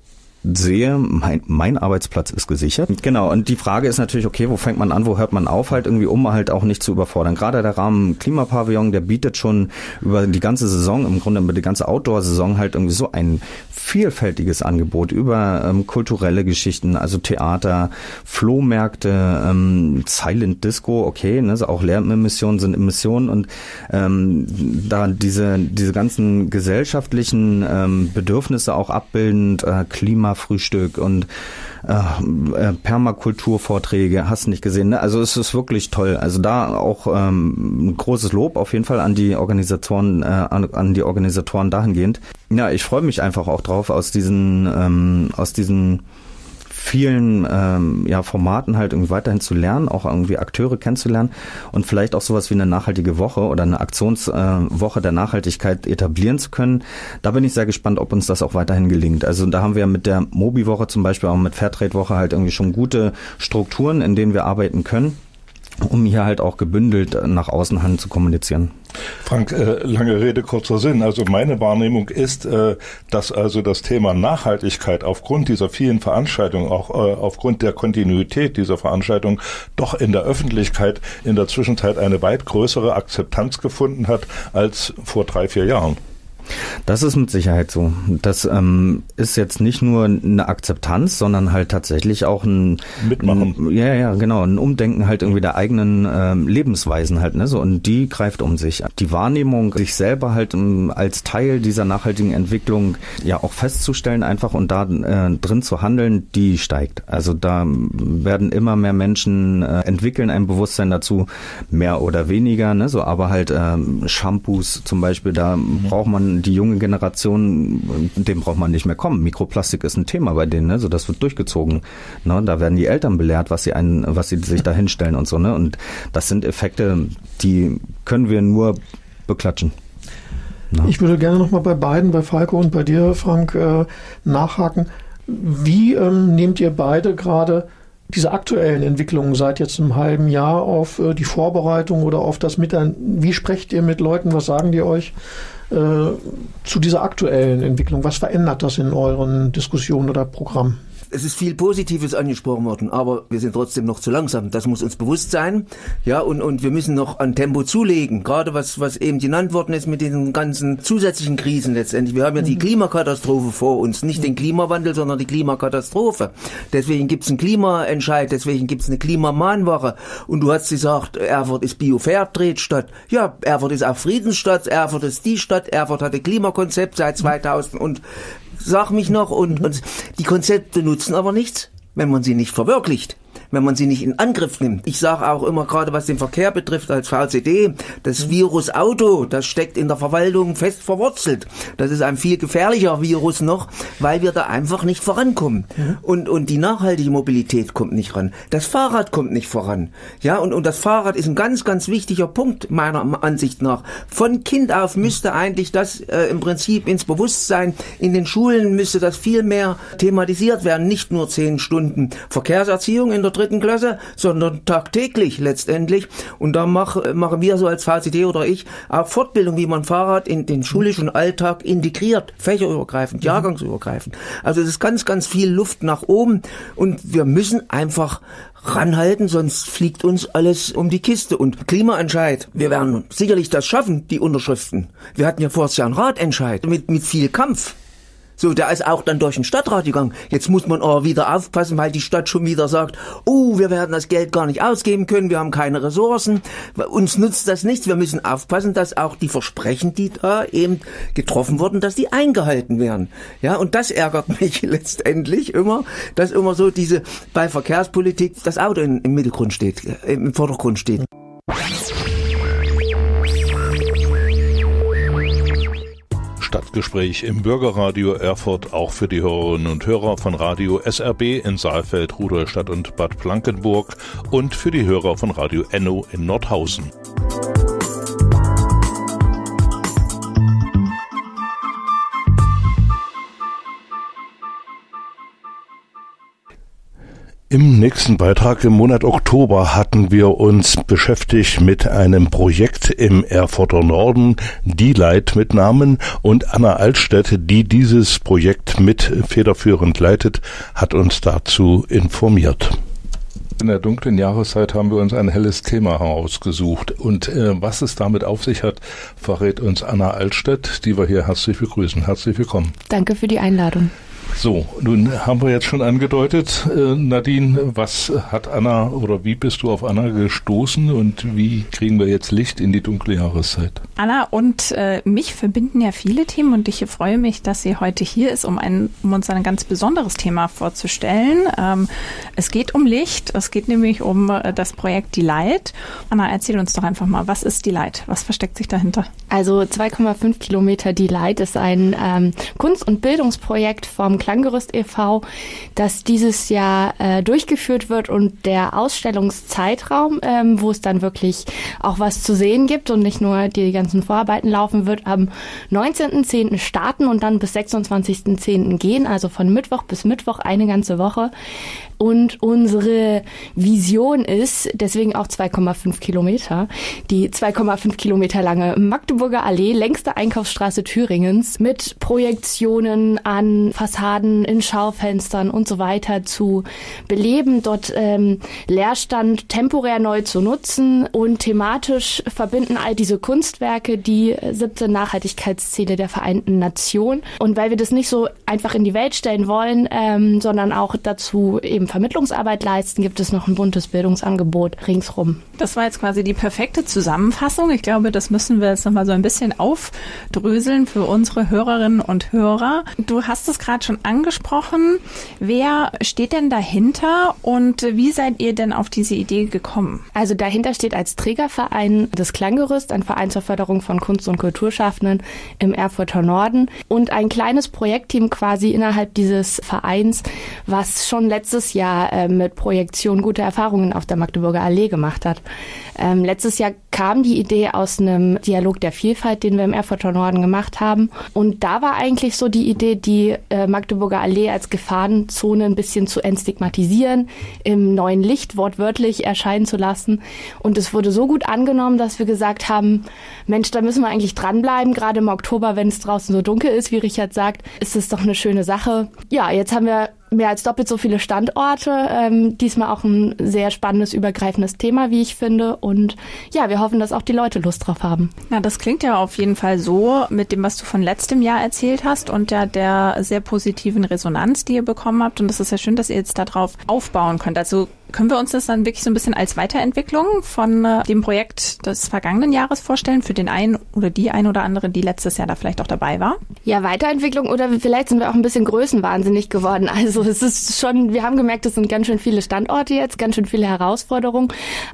sehe, mein, mein Arbeitsplatz ist gesichert. Genau, und die Frage ist natürlich, okay, wo fängt man an, wo hört man auf, halt irgendwie, um halt auch nicht zu überfordern. Gerade der Rahmen Klimapavillon, der bietet schon über die ganze Saison, im Grunde über die ganze Outdoor-Saison halt irgendwie so ein vielfältiges Angebot über ähm, kulturelle Geschichten, also Theater, Flohmärkte, ähm, Silent Disco, okay, ne, also auch Lärmemissionen sind Emissionen und ähm, da diese, diese ganzen gesellschaftlichen ähm, Bedürfnisse auch abbildend, äh, Klima Frühstück und äh, äh, Permakulturvorträge, hast nicht gesehen. Ne? Also es ist wirklich toll. Also da auch ähm, ein großes Lob auf jeden Fall an die Organisatoren, äh, an, an die Organisatoren dahingehend. Ja, ich freue mich einfach auch drauf, aus diesen, ähm, aus diesen vielen ähm, ja, Formaten halt irgendwie weiterhin zu lernen, auch irgendwie Akteure kennenzulernen und vielleicht auch sowas wie eine nachhaltige Woche oder eine Aktionswoche äh, der Nachhaltigkeit etablieren zu können. Da bin ich sehr gespannt, ob uns das auch weiterhin gelingt. Also da haben wir mit der Mobi-Woche zum Beispiel auch mit Fairtrade-Woche halt irgendwie schon gute Strukturen, in denen wir arbeiten können um hier halt auch gebündelt nach außen hin zu kommunizieren. Frank, äh, lange Rede, kurzer Sinn. Also meine Wahrnehmung ist, äh, dass also das Thema Nachhaltigkeit aufgrund dieser vielen Veranstaltungen, auch äh, aufgrund der Kontinuität dieser Veranstaltung, doch in der Öffentlichkeit in der Zwischenzeit eine weit größere Akzeptanz gefunden hat als vor drei, vier Jahren. Das ist mit Sicherheit so. Das ähm, ist jetzt nicht nur eine Akzeptanz, sondern halt tatsächlich auch ein Mitmachen. Ein, ja, ja, genau, ein Umdenken halt irgendwie der eigenen ähm, Lebensweisen halt, ne? So und die greift um sich. Die Wahrnehmung, sich selber halt ähm, als Teil dieser nachhaltigen Entwicklung ja auch festzustellen einfach und da äh, drin zu handeln, die steigt. Also da werden immer mehr Menschen äh, entwickeln ein Bewusstsein dazu, mehr oder weniger, ne? So, aber halt ähm, Shampoos zum Beispiel, da mhm. braucht man die junge Generation, dem braucht man nicht mehr kommen. Mikroplastik ist ein Thema bei denen, ne? so das wird durchgezogen. Ne? Da werden die Eltern belehrt, was sie einen, was sie sich da hinstellen und so. Ne? Und das sind Effekte, die können wir nur beklatschen. Ne? Ich würde gerne nochmal bei beiden, bei Falco und bei dir, Frank, äh, nachhaken. Wie ähm, nehmt ihr beide gerade diese aktuellen Entwicklungen seit jetzt einem halben Jahr auf äh, die Vorbereitung oder auf das Miteinander? Wie sprecht ihr mit Leuten? Was sagen die euch? Äh, zu dieser aktuellen Entwicklung? Was verändert das in euren Diskussionen oder Programmen? Es ist viel Positives angesprochen worden, aber wir sind trotzdem noch zu langsam. Das muss uns bewusst sein. Ja, und, und wir müssen noch an Tempo zulegen. Gerade was, was eben genannt worden ist mit den ganzen zusätzlichen Krisen letztendlich. Wir haben ja die mhm. Klimakatastrophe vor uns. Nicht den Klimawandel, sondern die Klimakatastrophe. Deswegen gibt's einen Klimaentscheid, deswegen gibt's eine Klimamahnwache. Und du hast gesagt, Erfurt ist Bio-Fairtrade-Stadt. Ja, Erfurt ist auch Friedensstadt, Erfurt ist die Stadt, Erfurt hatte Klimakonzept seit 2000 und sag mich noch, und, und die Konzepte nutzen aber nichts, wenn man sie nicht verwirklicht wenn man sie nicht in Angriff nimmt. Ich sage auch immer gerade, was den Verkehr betrifft, als VCD, das Virus Auto, das steckt in der Verwaltung fest verwurzelt. Das ist ein viel gefährlicher Virus noch, weil wir da einfach nicht vorankommen. Mhm. Und, und die nachhaltige Mobilität kommt nicht ran. Das Fahrrad kommt nicht voran. Ja, und, und das Fahrrad ist ein ganz, ganz wichtiger Punkt meiner Ansicht nach. Von Kind auf müsste eigentlich das äh, im Prinzip ins Bewusstsein, in den Schulen müsste das viel mehr thematisiert werden. Nicht nur zehn Stunden Verkehrserziehung in der dritten Klasse, sondern tagtäglich letztendlich. Und da mach, machen wir so als VCD oder ich auch Fortbildung, wie man Fahrrad in den schulischen Alltag integriert, fächerübergreifend, mhm. jahrgangsübergreifend. Also es ist ganz, ganz viel Luft nach oben und wir müssen einfach ranhalten, sonst fliegt uns alles um die Kiste. Und Klimaentscheid, wir werden sicherlich das schaffen, die Unterschriften. Wir hatten ja vor Jahr einen Ratentscheid mit, mit viel Kampf. So, der ist auch dann durch den Stadtrat gegangen. Jetzt muss man aber wieder aufpassen, weil die Stadt schon wieder sagt, oh, wir werden das Geld gar nicht ausgeben können, wir haben keine Ressourcen, uns nutzt das nichts. Wir müssen aufpassen, dass auch die Versprechen, die da eben getroffen wurden, dass die eingehalten werden. Ja, und das ärgert [LAUGHS] mich letztendlich immer, dass immer so diese, bei Verkehrspolitik das Auto in, im Mittelgrund steht, äh, im Vordergrund steht. Stadtgespräch im Bürgerradio Erfurt auch für die Hörerinnen und Hörer von Radio SRB in Saalfeld, Rudolstadt und Bad Blankenburg und für die Hörer von Radio Enno in Nordhausen. Im nächsten Beitrag im Monat Oktober hatten wir uns beschäftigt mit einem Projekt im Erfurter Norden, die Leit mit Namen und Anna Altstädt, die dieses Projekt mit federführend leitet, hat uns dazu informiert. In der dunklen Jahreszeit haben wir uns ein helles Thema herausgesucht. Und äh, was es damit auf sich hat, verrät uns Anna Altstädt, die wir hier herzlich begrüßen. Herzlich willkommen. Danke für die Einladung. So, nun haben wir jetzt schon angedeutet, äh, Nadine, was hat Anna oder wie bist du auf Anna gestoßen und wie kriegen wir jetzt Licht in die dunkle Jahreszeit? Anna und äh, mich verbinden ja viele Themen und ich freue mich, dass sie heute hier ist, um, ein, um uns ein ganz besonderes Thema vorzustellen. Ähm, es geht um Licht, es geht nämlich um äh, das Projekt Die Light. Anna, erzähl uns doch einfach mal, was ist Die Light? Was versteckt sich dahinter? Also 2,5 Kilometer Die Light ist ein ähm, Kunst- und Bildungsprojekt vom Klanggerüst e.V., das dieses Jahr äh, durchgeführt wird und der Ausstellungszeitraum, ähm, wo es dann wirklich auch was zu sehen gibt und nicht nur die ganzen Vorarbeiten laufen wird, am 19.10. starten und dann bis 26.10. gehen, also von Mittwoch bis Mittwoch eine ganze Woche. Und unsere Vision ist, deswegen auch 2,5 Kilometer, die 2,5 Kilometer lange Magdeburger Allee, längste Einkaufsstraße Thüringens, mit Projektionen an Fassaden, in Schaufenstern und so weiter zu beleben, dort ähm, Leerstand temporär neu zu nutzen und thematisch verbinden all diese Kunstwerke die 17 Nachhaltigkeitsziele der Vereinten Nationen. Und weil wir das nicht so einfach in die Welt stellen wollen, ähm, sondern auch dazu eben Vermittlungsarbeit leisten, gibt es noch ein buntes Bildungsangebot ringsrum. Das war jetzt quasi die perfekte Zusammenfassung. Ich glaube, das müssen wir jetzt nochmal so ein bisschen aufdröseln für unsere Hörerinnen und Hörer. Du hast es gerade schon angesprochen. Wer steht denn dahinter und wie seid ihr denn auf diese Idee gekommen? Also dahinter steht als Trägerverein das Klanggerüst, ein Verein zur Förderung von Kunst- und Kulturschaffenden im Erfurter Norden und ein kleines Projektteam quasi innerhalb dieses Vereins, was schon letztes Jahr äh, mit Projektion gute Erfahrungen auf der Magdeburger Allee gemacht hat. Ähm, letztes Jahr kam die Idee aus einem Dialog der Vielfalt, den wir im Erfurter Norden gemacht haben. Und da war eigentlich so die Idee, die äh, Magdeburger Allee als Gefahrenzone ein bisschen zu entstigmatisieren, im neuen Licht wortwörtlich erscheinen zu lassen. Und es wurde so gut angenommen, dass wir gesagt haben, Mensch, da müssen wir eigentlich dranbleiben. Gerade im Oktober, wenn es draußen so dunkel ist, wie Richard sagt, ist es doch eine schöne Sache. Ja, jetzt haben wir mehr als doppelt so viele Standorte. Ähm, diesmal auch ein sehr spannendes, übergreifendes Thema, wie ich finde. Und ja, wir hoffen, dass auch die Leute Lust drauf haben. Na, das klingt ja auf jeden Fall so mit dem, was du von letztem Jahr erzählt hast und ja der sehr positiven Resonanz, die ihr bekommen habt. Und das ist ja schön, dass ihr jetzt darauf aufbauen könnt. Also können wir uns das dann wirklich so ein bisschen als Weiterentwicklung von äh, dem Projekt des vergangenen Jahres vorstellen, für den einen oder die ein oder andere, die letztes Jahr da vielleicht auch dabei war? Ja, Weiterentwicklung oder vielleicht sind wir auch ein bisschen größenwahnsinnig geworden. Also es ist schon, wir haben gemerkt, es sind ganz schön viele Standorte jetzt, ganz schön viele Herausforderungen,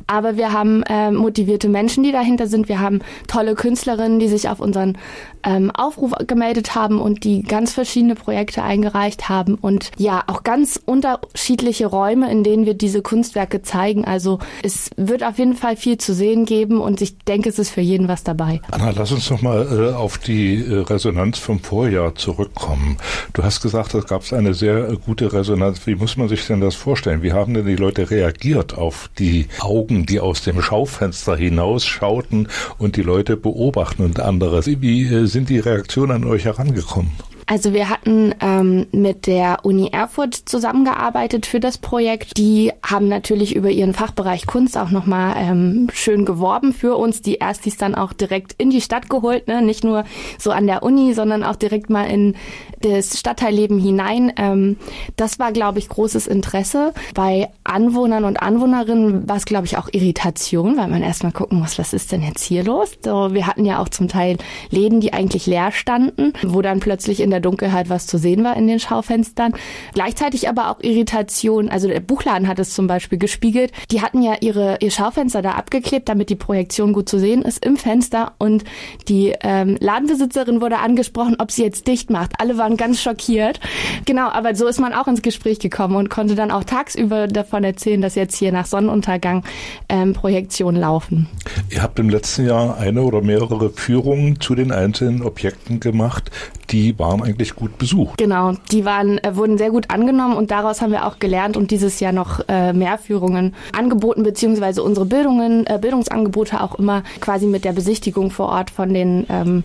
aber wir haben äh, motivierte Menschen, die dahinter sind. Wir haben tolle Künstlerinnen, die sich auf unseren ähm, Aufruf gemeldet haben und die ganz verschiedene Projekte eingereicht haben und ja, auch ganz unterschiedliche Räume, in denen wir diese Kunstwerke zeigen. Also es wird auf jeden Fall viel zu sehen geben und ich denke, es ist für jeden was dabei. Anna, lass uns noch mal äh, auf die äh, Resonanz vom Vorjahr zurückkommen. Du hast gesagt, es gab eine sehr äh, gute Resonanz. Wie muss man sich denn das vorstellen? Wie haben denn die Leute reagiert auf die Augen, die aus dem Schaufenster hinausschauten und die Leute beobachten und anderes? Wie äh, sind die Reaktionen an euch herangekommen? Also wir hatten ähm, mit der Uni Erfurt zusammengearbeitet für das Projekt. Die haben natürlich über ihren Fachbereich Kunst auch nochmal ähm, schön geworben für uns. Die Erstis dann auch direkt in die Stadt geholt, ne? nicht nur so an der Uni, sondern auch direkt mal in das Stadtteilleben hinein. Ähm, das war, glaube ich, großes Interesse. Bei Anwohnern und Anwohnerinnen war es, glaube ich, auch Irritation, weil man erstmal gucken muss, was ist denn jetzt hier los? So, wir hatten ja auch zum Teil Läden, die eigentlich leer standen, wo dann plötzlich in der der Dunkelheit was zu sehen war in den Schaufenstern. Gleichzeitig aber auch Irritation. Also der Buchladen hat es zum Beispiel gespiegelt. Die hatten ja ihre, ihr Schaufenster da abgeklebt, damit die Projektion gut zu sehen ist im Fenster. Und die ähm, Ladenbesitzerin wurde angesprochen, ob sie jetzt dicht macht. Alle waren ganz schockiert. Genau, aber so ist man auch ins Gespräch gekommen und konnte dann auch tagsüber davon erzählen, dass jetzt hier nach Sonnenuntergang ähm, Projektionen laufen. Ihr habt im letzten Jahr eine oder mehrere Führungen zu den einzelnen Objekten gemacht. Die waren eigentlich gut besucht. Genau, die waren, äh, wurden sehr gut angenommen und daraus haben wir auch gelernt und dieses Jahr noch äh, mehr Führungen angeboten, beziehungsweise unsere Bildungen, äh, Bildungsangebote auch immer quasi mit der Besichtigung vor Ort von den ähm,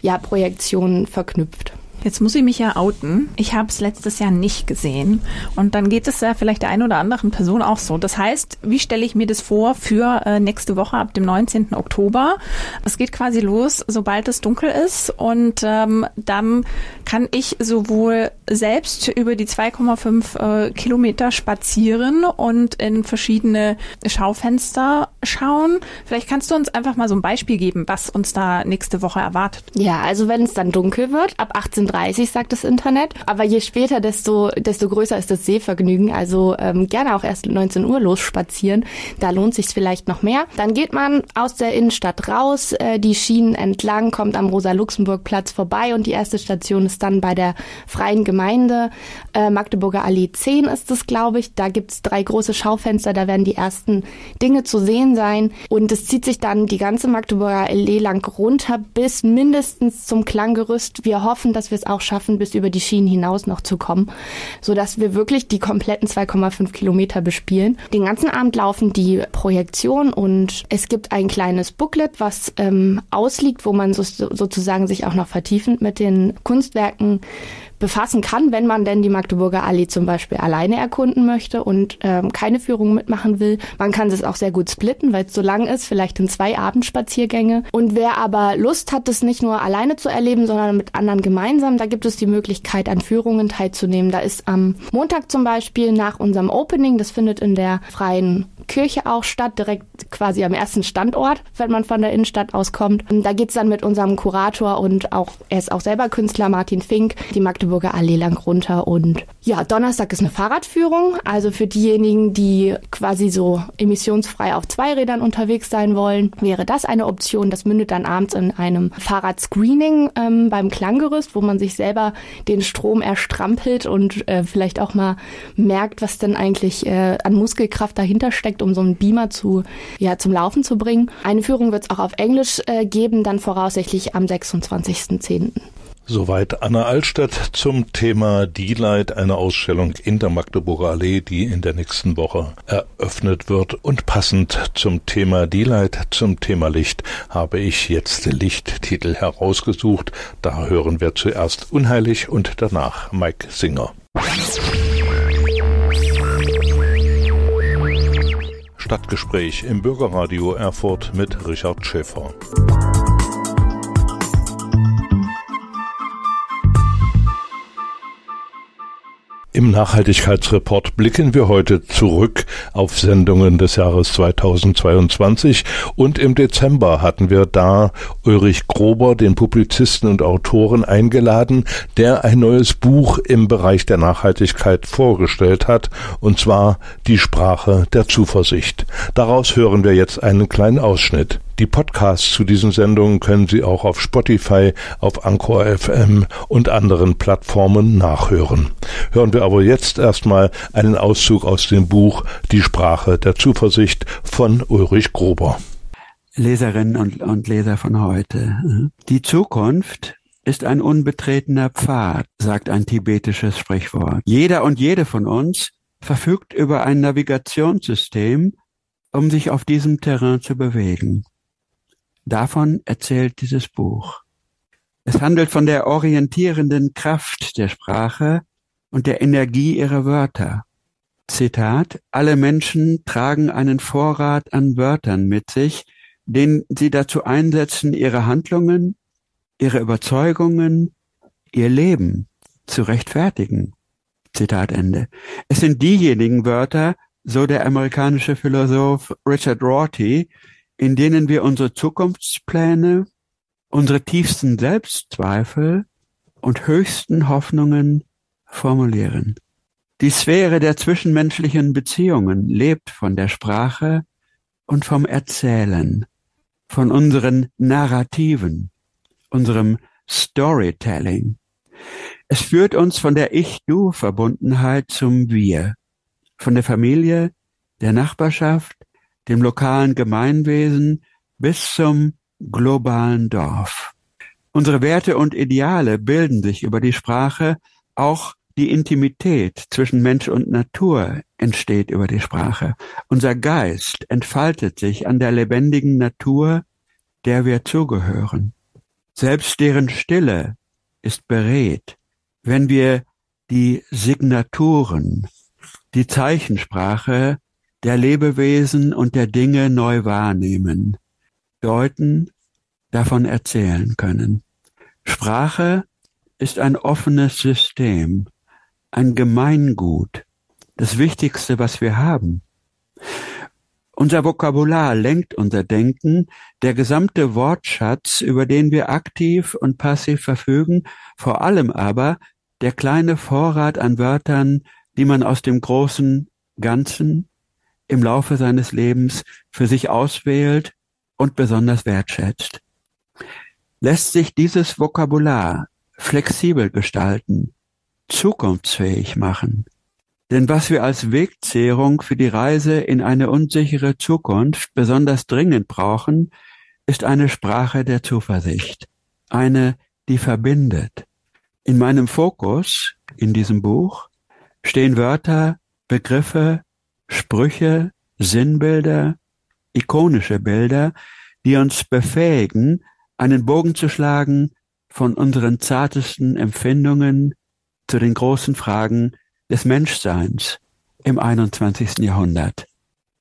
ja, Projektionen verknüpft. Jetzt muss ich mich ja outen. Ich habe es letztes Jahr nicht gesehen. Und dann geht es ja vielleicht der einen oder anderen Person auch so. Das heißt, wie stelle ich mir das vor für äh, nächste Woche ab dem 19. Oktober? Es geht quasi los, sobald es dunkel ist. Und ähm, dann kann ich sowohl selbst über die 2,5 äh, Kilometer spazieren und in verschiedene Schaufenster schauen. Vielleicht kannst du uns einfach mal so ein Beispiel geben, was uns da nächste Woche erwartet. Ja, also wenn es dann dunkel wird, ab 18.30 sagt das Internet. Aber je später, desto, desto größer ist das Sehvergnügen. Also ähm, gerne auch erst 19 Uhr los spazieren. Da lohnt sich vielleicht noch mehr. Dann geht man aus der Innenstadt raus, äh, die Schienen entlang, kommt am Rosa-Luxemburg-Platz vorbei und die erste Station ist dann bei der Freien Gemeinde. Äh, Magdeburger Allee 10 ist es, glaube ich. Da gibt's drei große Schaufenster, da werden die ersten Dinge zu sehen sein. Und es zieht sich dann die ganze Magdeburger Allee lang runter bis mindestens zum Klanggerüst. Wir hoffen, dass wir es auch schaffen, bis über die Schienen hinaus noch zu kommen, sodass wir wirklich die kompletten 2,5 Kilometer bespielen. Den ganzen Abend laufen die Projektionen und es gibt ein kleines Booklet, was ähm, ausliegt, wo man so, sozusagen sich auch noch vertiefend mit den Kunstwerken befassen kann, wenn man denn die Magdeburger Allee zum Beispiel alleine erkunden möchte und ähm, keine Führung mitmachen will. Man kann es auch sehr gut splitten, weil es so lang ist, vielleicht in zwei Abendspaziergänge. Und wer aber Lust hat, das nicht nur alleine zu erleben, sondern mit anderen gemeinsam, da gibt es die Möglichkeit, an Führungen teilzunehmen. Da ist am Montag zum Beispiel nach unserem Opening, das findet in der freien Kirche auch statt, direkt quasi am ersten Standort, wenn man von der Innenstadt auskommt. Da geht's dann mit unserem Kurator und auch, er ist auch selber Künstler, Martin Fink, die Magdeburger Allee lang runter. Und ja, Donnerstag ist eine Fahrradführung, also für diejenigen, die quasi so emissionsfrei auf zwei Rädern unterwegs sein wollen, wäre das eine Option. Das mündet dann abends in einem Fahrradscreening ähm, beim Klanggerüst, wo man sich selber den Strom erstrampelt und äh, vielleicht auch mal merkt, was denn eigentlich äh, an Muskelkraft dahinter steckt um so einen Beamer zu, ja, zum Laufen zu bringen. Eine Führung wird es auch auf Englisch äh, geben, dann voraussichtlich am 26.10. Soweit Anna Altstadt zum Thema D-Light, eine Ausstellung in der Magdeburger Allee, die in der nächsten Woche eröffnet wird. Und passend zum Thema D-Light, zum Thema Licht, habe ich jetzt Lichttitel herausgesucht. Da hören wir zuerst Unheilig und danach Mike Singer. Stadtgespräch im Bürgerradio Erfurt mit Richard Schäfer. Im Nachhaltigkeitsreport blicken wir heute zurück auf Sendungen des Jahres 2022 und im Dezember hatten wir da Ulrich Grober, den Publizisten und Autoren, eingeladen, der ein neues Buch im Bereich der Nachhaltigkeit vorgestellt hat, und zwar Die Sprache der Zuversicht. Daraus hören wir jetzt einen kleinen Ausschnitt. Die Podcasts zu diesen Sendungen können Sie auch auf Spotify, auf Anchor FM und anderen Plattformen nachhören. Hören wir aber jetzt erstmal einen Auszug aus dem Buch Die Sprache der Zuversicht von Ulrich Grober. Leserinnen und, und Leser von heute. Die Zukunft ist ein unbetretener Pfad, sagt ein tibetisches Sprichwort. Jeder und jede von uns verfügt über ein Navigationssystem, um sich auf diesem Terrain zu bewegen. Davon erzählt dieses Buch. Es handelt von der orientierenden Kraft der Sprache und der Energie ihrer Wörter. Zitat, alle Menschen tragen einen Vorrat an Wörtern mit sich, den sie dazu einsetzen, ihre Handlungen, ihre Überzeugungen, ihr Leben zu rechtfertigen. Zitat Ende. Es sind diejenigen Wörter, so der amerikanische Philosoph Richard Rorty, in denen wir unsere Zukunftspläne, unsere tiefsten Selbstzweifel und höchsten Hoffnungen formulieren. Die Sphäre der zwischenmenschlichen Beziehungen lebt von der Sprache und vom Erzählen, von unseren Narrativen, unserem Storytelling. Es führt uns von der Ich-Du-Verbundenheit zum Wir, von der Familie, der Nachbarschaft, dem lokalen Gemeinwesen bis zum globalen Dorf. Unsere Werte und Ideale bilden sich über die Sprache, auch die Intimität zwischen Mensch und Natur entsteht über die Sprache. Unser Geist entfaltet sich an der lebendigen Natur, der wir zugehören. Selbst deren Stille ist beredt, wenn wir die Signaturen, die Zeichensprache der Lebewesen und der Dinge neu wahrnehmen, deuten, davon erzählen können. Sprache ist ein offenes System, ein Gemeingut, das Wichtigste, was wir haben. Unser Vokabular lenkt unser Denken, der gesamte Wortschatz, über den wir aktiv und passiv verfügen, vor allem aber der kleine Vorrat an Wörtern, die man aus dem großen Ganzen im Laufe seines Lebens für sich auswählt und besonders wertschätzt. Lässt sich dieses Vokabular flexibel gestalten, zukunftsfähig machen. Denn was wir als Wegzehrung für die Reise in eine unsichere Zukunft besonders dringend brauchen, ist eine Sprache der Zuversicht, eine, die verbindet. In meinem Fokus in diesem Buch stehen Wörter, Begriffe, Sprüche, Sinnbilder, ikonische Bilder, die uns befähigen, einen Bogen zu schlagen von unseren zartesten Empfindungen zu den großen Fragen des Menschseins im 21. Jahrhundert.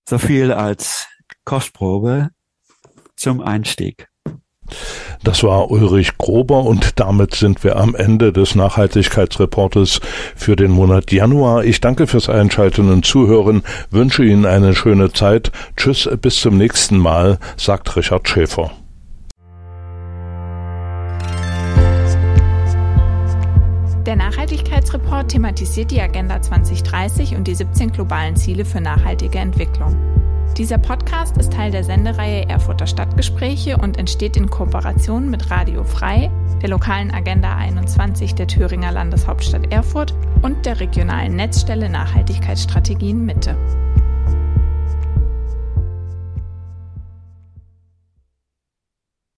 So viel als Kostprobe zum Einstieg. Das war Ulrich Grober und damit sind wir am Ende des Nachhaltigkeitsreportes für den Monat Januar. Ich danke fürs Einschalten und Zuhören, wünsche Ihnen eine schöne Zeit. Tschüss, bis zum nächsten Mal, sagt Richard Schäfer. Der Nachhaltigkeitsreport thematisiert die Agenda 2030 und die 17 globalen Ziele für nachhaltige Entwicklung. Dieser Podcast ist Teil der Sendereihe Erfurter Stadtgespräche und entsteht in Kooperation mit Radio Frei, der lokalen Agenda 21 der Thüringer Landeshauptstadt Erfurt und der regionalen Netzstelle Nachhaltigkeitsstrategien Mitte.